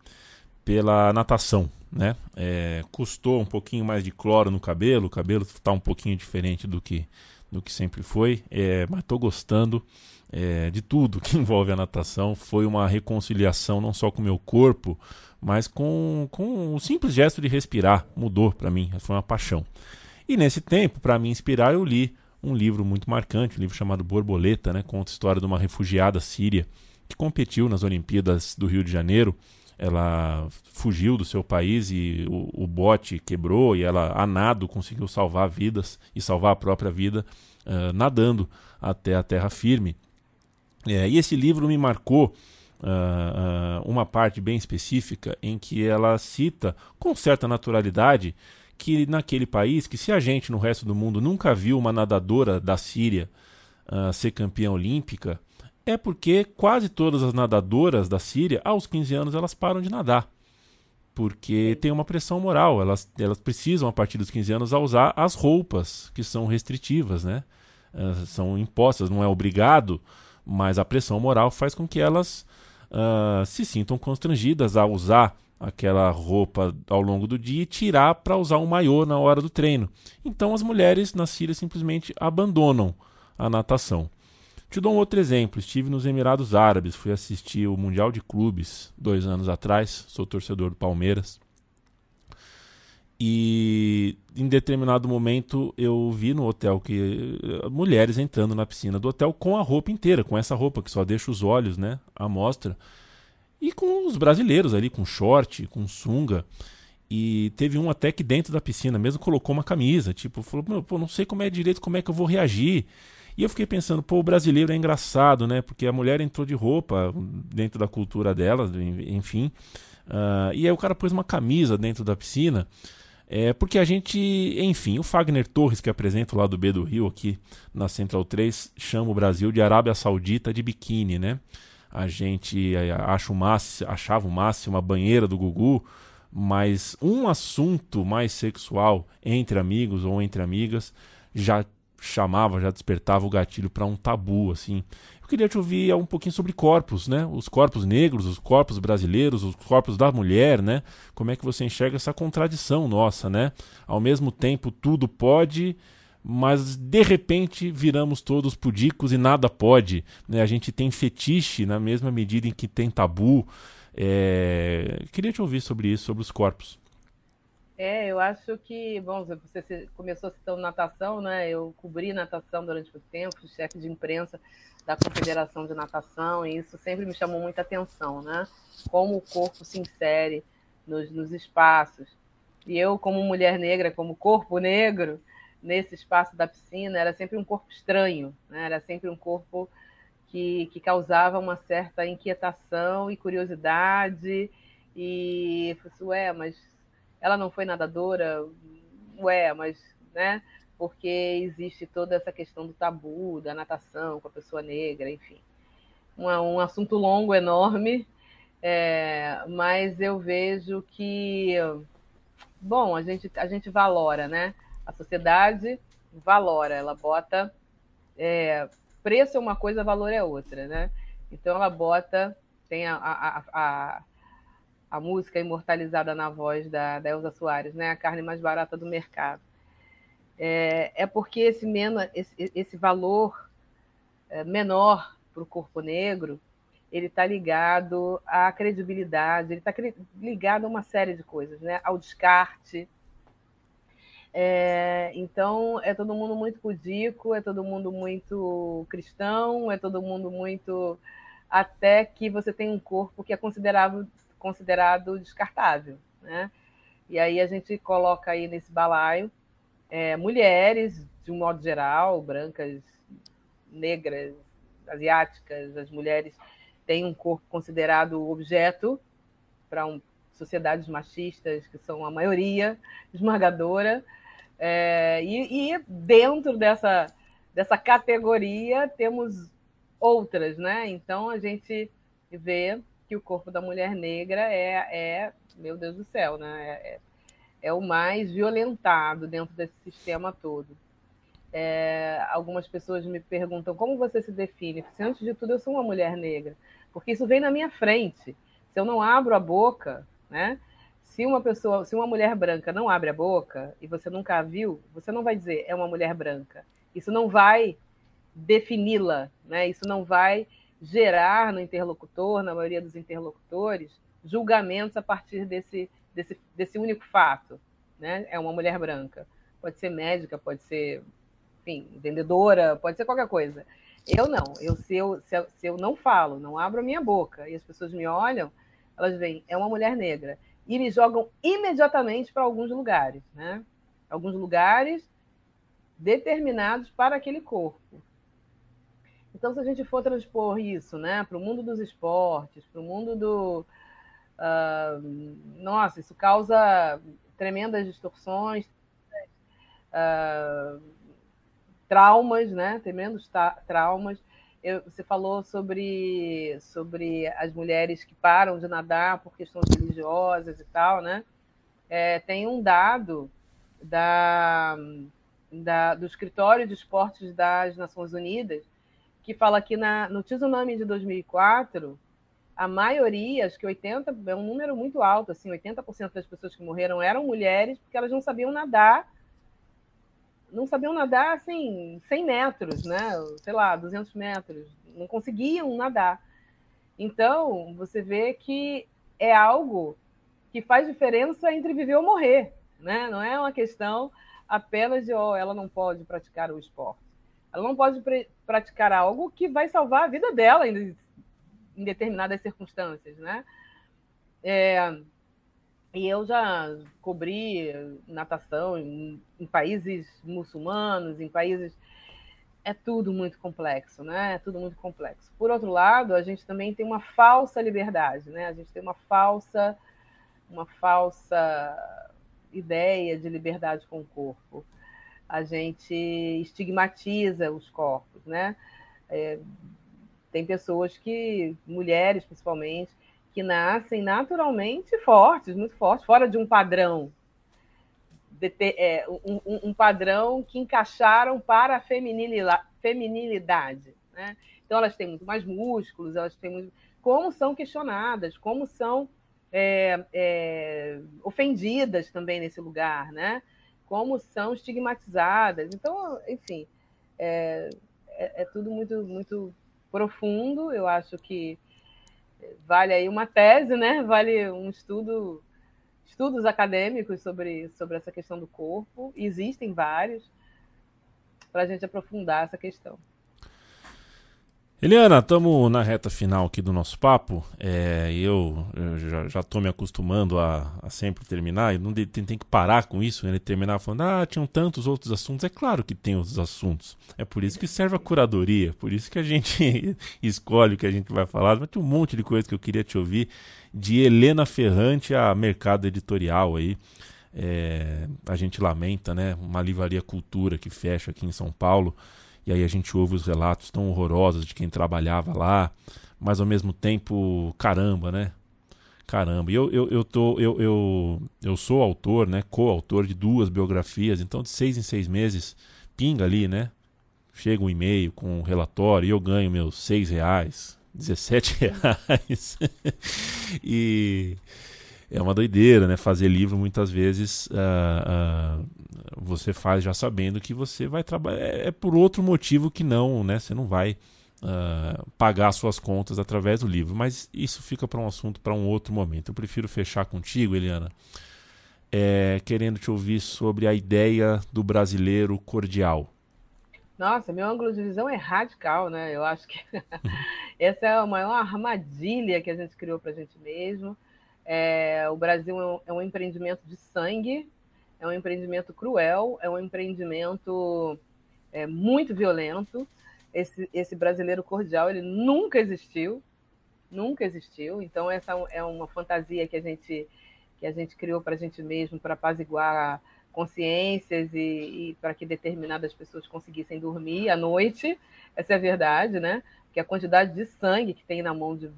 pela natação, né? É, custou um pouquinho mais de cloro no cabelo, o cabelo está um pouquinho diferente do que do que sempre foi, é, mas estou gostando é, de tudo que envolve a natação. Foi uma reconciliação não só com o meu corpo, mas com, com o simples gesto de respirar. Mudou para mim, foi uma paixão. E nesse tempo, para me inspirar, eu li um livro muito marcante, um livro chamado Borboleta, né? conta a história de uma refugiada síria que competiu nas Olimpíadas do Rio de Janeiro. Ela fugiu do seu país e o, o bote quebrou e ela, a nado, conseguiu salvar vidas e salvar a própria vida uh, nadando até a terra firme. É, e esse livro me marcou uh, uh, uma parte bem específica em que ela cita com certa naturalidade que naquele país, que se a gente no resto do mundo nunca viu uma nadadora da Síria uh, ser campeã olímpica, é porque quase todas as nadadoras da Síria, aos 15 anos, elas param de nadar. Porque tem uma pressão moral, elas, elas precisam, a partir dos 15 anos, usar as roupas que são restritivas, né? São impostas, não é obrigado, mas a pressão moral faz com que elas uh, se sintam constrangidas a usar aquela roupa ao longo do dia e tirar para usar um maiô na hora do treino. Então as mulheres na Síria simplesmente abandonam a natação. Te dou um outro exemplo. Estive nos Emirados Árabes, fui assistir o Mundial de Clubes dois anos atrás. Sou torcedor do Palmeiras. E em determinado momento eu vi no hotel que eh, mulheres entrando na piscina do hotel com a roupa inteira, com essa roupa que só deixa os olhos, né, à mostra. E com os brasileiros ali, com short, com sunga. E teve um até que dentro da piscina mesmo colocou uma camisa. Tipo, falou: Meu, pô, não sei como é direito, como é que eu vou reagir. E eu fiquei pensando, pô, o brasileiro é engraçado, né? Porque a mulher entrou de roupa dentro da cultura dela, enfim. Uh, e aí o cara pôs uma camisa dentro da piscina. É porque a gente, enfim, o Fagner Torres, que apresenta o lado B do Rio aqui na Central 3, chama o Brasil de Arábia Saudita de biquíni, né? a gente eh, acha o máximo, achava o máximo a banheira do Gugu, mas um assunto mais sexual entre amigos ou entre amigas já chamava, já despertava o gatilho para um tabu, assim. Eu queria te ouvir um pouquinho sobre corpos, né? Os corpos negros, os corpos brasileiros, os corpos da mulher, né? Como é que você enxerga essa contradição nossa, né? Ao mesmo tempo, tudo pode mas de repente viramos todos pudicos e nada pode. Né? A gente tem fetiche na mesma medida em que tem tabu. É... Queria te ouvir sobre isso, sobre os corpos. É, eu acho que, bom, você começou citando natação, né? Eu cobri natação durante muito tempo, chefe de imprensa da Confederação de Natação, e isso sempre me chamou muita atenção, né? Como o corpo se insere nos, nos espaços. E eu, como mulher negra, como corpo negro, nesse espaço da piscina era sempre um corpo estranho, né? era sempre um corpo que, que causava uma certa inquietação e curiosidade. E eu falei assim, ué, mas ela não foi nadadora? Ué, mas, né? Porque existe toda essa questão do tabu, da natação com a pessoa negra, enfim. Um, um assunto longo, enorme, é, mas eu vejo que, bom, a gente, a gente valora, né? A sociedade valora, ela bota é, preço é uma coisa, valor é outra, né? Então ela bota, tem a, a, a, a música imortalizada na voz da, da Elza Soares, né? A carne mais barata do mercado. É, é porque esse, menor, esse, esse valor é, menor para o corpo negro ele está ligado à credibilidade, ele está ligado a uma série de coisas, né? ao descarte, é, então, é todo mundo muito pudico, é todo mundo muito cristão, é todo mundo muito. Até que você tem um corpo que é considerado, considerado descartável. Né? E aí a gente coloca aí nesse balaio é, mulheres, de um modo geral, brancas, negras, asiáticas, as mulheres têm um corpo considerado objeto para um, sociedades machistas, que são a maioria esmagadora, é, e, e, dentro dessa, dessa categoria temos outras, né? Então a gente vê que o corpo da mulher negra é, é meu Deus do céu, né? É, é, é o mais violentado dentro desse sistema todo. É, algumas pessoas me perguntam como você se define. Se antes de tudo eu sou uma mulher negra, porque isso vem na minha frente. Se eu não abro a boca, né? Se uma pessoa, se uma mulher branca não abre a boca e você nunca a viu, você não vai dizer é uma mulher branca. Isso não vai defini-la, né? Isso não vai gerar no interlocutor, na maioria dos interlocutores, julgamentos a partir desse, desse, desse único fato, né? É uma mulher branca. Pode ser médica, pode ser, enfim, vendedora, pode ser qualquer coisa. Eu não. Eu se, eu se, eu se eu não falo, não abro a minha boca e as pessoas me olham, elas veem, é uma mulher negra e me jogam imediatamente para alguns lugares, né? Alguns lugares determinados para aquele corpo. Então, se a gente for transpor isso né, para o mundo dos esportes, para o mundo do. Uh, nossa, isso causa tremendas distorções, uh, traumas, né? Tremendos traumas. Eu, você falou sobre, sobre as mulheres que param de nadar por questões religiosas e tal, né? É, tem um dado da, da, do Escritório de Esportes das Nações Unidas que fala que na, no tsunami de 2004, a maioria, acho que 80, é um número muito alto, assim, 80% das pessoas que morreram eram mulheres porque elas não sabiam nadar, não sabiam nadar, assim, 100 metros, né? Sei lá, 200 metros, não conseguiam nadar. Então, você vê que é algo que faz diferença entre viver ou morrer, né? Não é uma questão apenas de, oh, ela não pode praticar o esporte. Ela não pode praticar algo que vai salvar a vida dela em, em determinadas circunstâncias, né? É, e eu já cobri natação em, em, países muçulmanos, em países. É tudo muito complexo, né? É tudo muito complexo. Por outro lado, a gente também tem uma falsa liberdade, né? A gente tem uma falsa, uma falsa ideia de liberdade com o corpo a gente estigmatiza os corpos, né? É, tem pessoas que, mulheres principalmente, que nascem naturalmente fortes, muito fortes, fora de um padrão, de ter, é, um, um, padrão que encaixaram para a feminilidade, né? Então elas têm muito mais músculos, elas têm muito... como são questionadas, como são é, é, ofendidas também nesse lugar, né? Como são estigmatizadas. Então, enfim, é, é, é, tudo muito, muito profundo. Eu acho que vale aí uma tese, né? Vale um estudo, estudos acadêmicos sobre, sobre essa questão do corpo. Existem vários para a gente aprofundar essa questão. Eliana, estamos na reta final aqui do nosso papo. É, eu, eu já estou me acostumando a, a, sempre terminar. E não tem, tem, que parar com isso, né? Terminar falando, ah, tinham tantos outros assuntos. É claro que tem outros assuntos. É por isso que serve a curadoria, por isso que a gente escolhe o que a gente vai falar. Mas tem um monte de coisa que eu queria te ouvir. De Helena Ferrante a mercado editorial aí. É, a gente lamenta, né? Uma livraria cultura que fecha aqui em São Paulo. E aí a gente ouve os relatos tão horrorosos de quem trabalhava lá, mas ao mesmo tempo, caramba, né? Caramba. Eu, eu, eu, tô, eu, eu, eu sou autor, né? Co-autor de duas biografias, então de seis em seis meses, pinga ali, né? Chega um e-mail com um relatório e eu ganho meus seis reais, 17 reais. e é uma doideira, né? Fazer livro muitas vezes uh, uh, você faz já sabendo que você vai trabalhar. É, é, por outro motivo que não, né? Você não vai uh, pagar suas contas através do livro. Mas isso fica para um assunto para um outro momento. Eu prefiro fechar contigo, Eliana, é, querendo te ouvir sobre a ideia do brasileiro cordial. Nossa, meu ângulo de visão é radical, né? Eu acho que essa é a maior armadilha que a gente criou para a gente mesmo. É, o Brasil é um, é um, empreendimento de sangue, é um empreendimento cruel, é um empreendimento é, muito violento. Esse, esse brasileiro cordial ele nunca existiu, nunca existiu. Então essa é uma fantasia que a gente que a gente criou para a gente mesmo para apaziguar consciências e, e para que determinadas pessoas conseguissem dormir à noite. Essa é a verdade, né? Que a quantidade de sangue que tem na mão de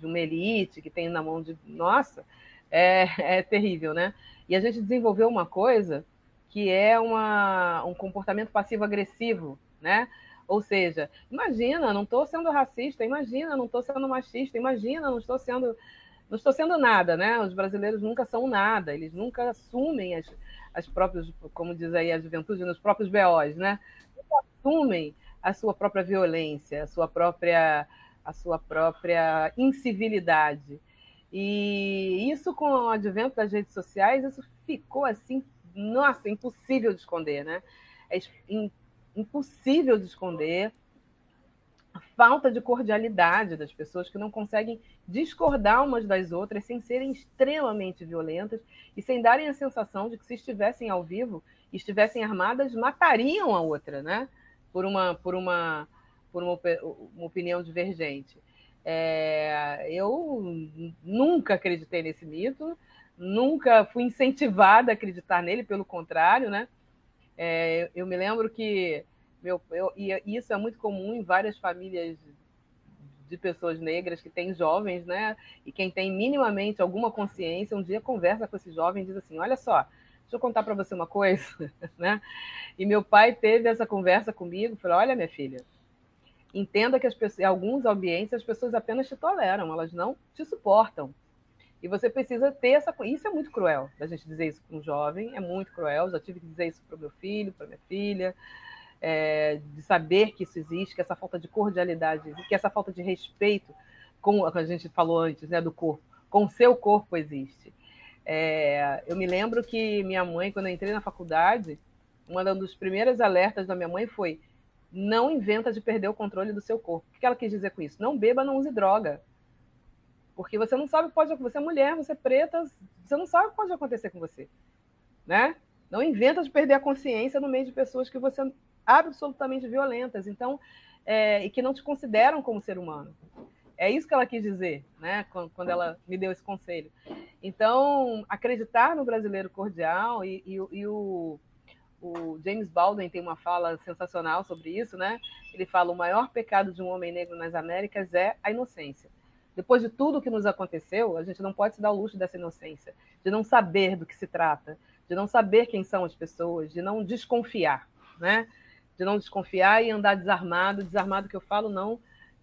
de uma elite, que tem na mão de. Nossa, é, é terrível, né? E a gente desenvolveu uma coisa que é uma, um comportamento passivo-agressivo, né? Ou seja, imagina, não estou sendo racista, imagina, não estou sendo machista, imagina, não estou sendo não estou sendo nada, né? Os brasileiros nunca são nada, eles nunca assumem as, as próprias, como diz aí a juventude, nos próprios BOs, né? Nunca assumem a sua própria violência, a sua própria, a sua própria incivilidade. E isso com o advento das redes sociais, isso ficou assim, nossa, impossível de esconder, né? É impossível de esconder a falta de cordialidade das pessoas que não conseguem discordar umas das outras sem serem extremamente violentas e sem darem a sensação de que se estivessem ao vivo e estivessem armadas matariam a outra, né? Por uma por uma por uma, uma opinião divergente. É, eu nunca acreditei nesse mito, nunca fui incentivada a acreditar nele, pelo contrário, né? É, eu me lembro que meu, eu, e isso é muito comum em várias famílias de pessoas negras que têm jovens, né? E quem tem minimamente alguma consciência, um dia conversa com esse jovem e diz assim: Olha só, deixa eu contar para você uma coisa, né? E meu pai teve essa conversa comigo, falou: Olha, minha filha, entenda que as pessoas, em alguns ambientes as pessoas apenas te toleram, elas não te suportam. E você precisa ter essa. Isso é muito cruel, a gente dizer isso para um jovem, é muito cruel. Já tive que dizer isso para o meu filho, para minha filha é, de saber que isso existe, que essa falta de cordialidade, que essa falta de respeito, como a gente falou antes, né, do corpo, com o seu corpo existe. É, eu me lembro que minha mãe, quando eu entrei na faculdade, uma dos primeiros alertas da minha mãe foi não inventa de perder o controle do seu corpo. O que ela quis dizer com isso? Não beba, não use droga. Porque você não sabe o que pode Você é mulher, você é preta, você não sabe o que pode acontecer com você. Né? Não inventa de perder a consciência no meio de pessoas que você absolutamente violentas, então, é, e que não te consideram como ser humano. É isso que ela quis dizer, né, quando ela me deu esse conselho. Então, acreditar no brasileiro cordial e, e, e o, o James Baldwin tem uma fala sensacional sobre isso, né? Ele fala: o maior pecado de um homem negro nas Américas é a inocência. Depois de tudo que nos aconteceu, a gente não pode se dar o luxo dessa inocência, de não saber do que se trata, de não saber quem são as pessoas, de não desconfiar, né? de não desconfiar e andar desarmado. Desarmado que eu falo não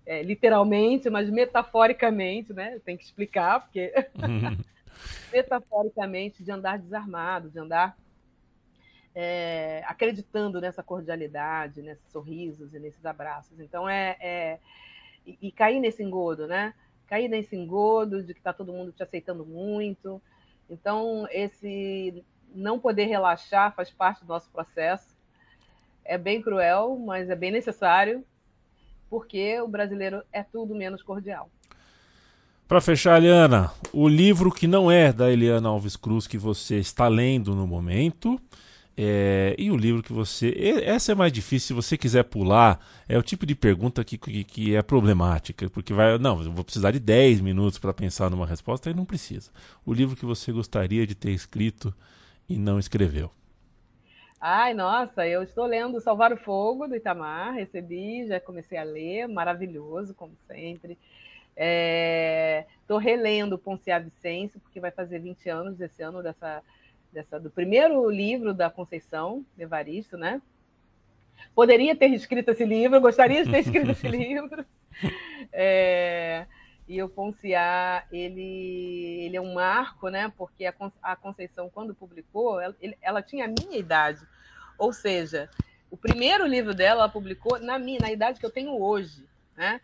é, literalmente, mas metaforicamente, né? Tem que explicar, porque metaforicamente de andar desarmado, de andar é, acreditando nessa cordialidade, nesses sorrisos e nesses abraços. Então é, é e, e, cair nesse engodo, né? Cair nesse engodo de que está todo mundo te aceitando muito. Então esse não poder relaxar faz parte do nosso processo é bem cruel, mas é bem necessário, porque o brasileiro é tudo menos cordial. Para fechar, Eliana, o livro que não é da Eliana Alves Cruz que você está lendo no momento. É, e o livro que você. Essa é mais difícil, se você quiser pular, é o tipo de pergunta que, que, que é problemática, porque vai. Não, eu vou precisar de 10 minutos para pensar numa resposta, e não precisa. O livro que você gostaria de ter escrito e não escreveu. Ai, nossa, eu estou lendo Salvar o Fogo, do Itamar, recebi, já comecei a ler, maravilhoso, como sempre. Estou é, relendo Poncia Vicêncio, porque vai fazer 20 anos esse ano dessa, dessa, do primeiro livro da Conceição Evaristo, né? Poderia ter escrito esse livro, gostaria de ter escrito esse livro. É, e o Ponciá, ele, ele é um marco, né? Porque a, a Conceição, quando publicou, ela, ele, ela tinha a minha idade. Ou seja, o primeiro livro dela ela publicou na minha, na idade que eu tenho hoje, né?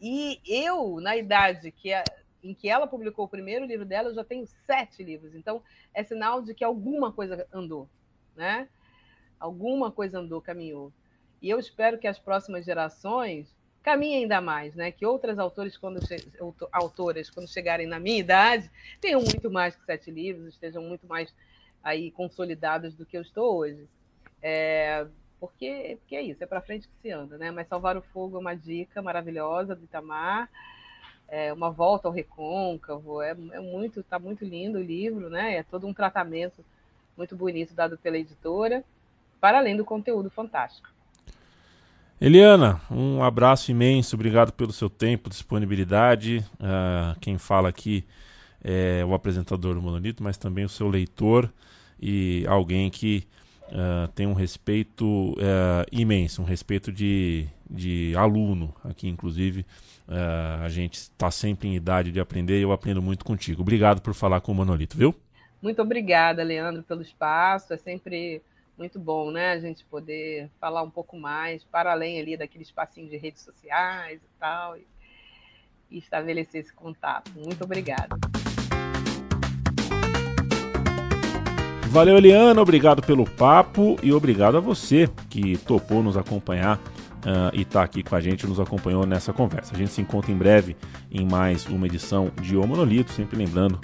E eu, na idade que a, em que ela publicou o primeiro livro dela, eu já tenho sete livros. Então, é sinal de que alguma coisa andou, né? Alguma coisa andou, caminhou. E eu espero que as próximas gerações caminhe ainda mais, né? Que outras autores, quando autoras, quando chegarem na minha idade, tenham muito mais que sete livros, estejam muito mais aí consolidados do que eu estou hoje. É, porque, porque é isso, é para frente que se anda, né? Mas Salvar o Fogo é uma dica maravilhosa do Itamar, é uma volta ao recôncavo, é, é muito, tá muito lindo o livro, né? É todo um tratamento muito bonito dado pela editora, para além do conteúdo fantástico. Eliana, um abraço imenso, obrigado pelo seu tempo, disponibilidade. Uh, quem fala aqui é o apresentador do Monolito, mas também o seu leitor e alguém que uh, tem um respeito uh, imenso, um respeito de, de aluno aqui, inclusive. a gente está sempre em idade de aprender e eu aprendo muito contigo. Obrigado por falar com o Monolito, viu? Muito obrigada, Leandro, pelo espaço. É sempre muito bom, né? A gente poder falar um pouco mais, para além ali daquele espacinho de redes sociais e tal, e estabelecer esse contato. Muito obrigada. Valeu, Eliana, obrigado pelo papo e obrigado a você que topou nos acompanhar uh, e está aqui com a gente, nos acompanhou nessa conversa. A gente se encontra em breve em mais uma edição de O Monolito, sempre lembrando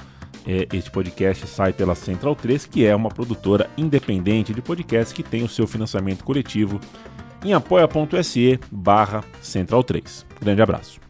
é, este podcast sai pela Central 3, que é uma produtora independente de podcasts que tem o seu financiamento coletivo em apoia.se barra Central 3. Grande abraço.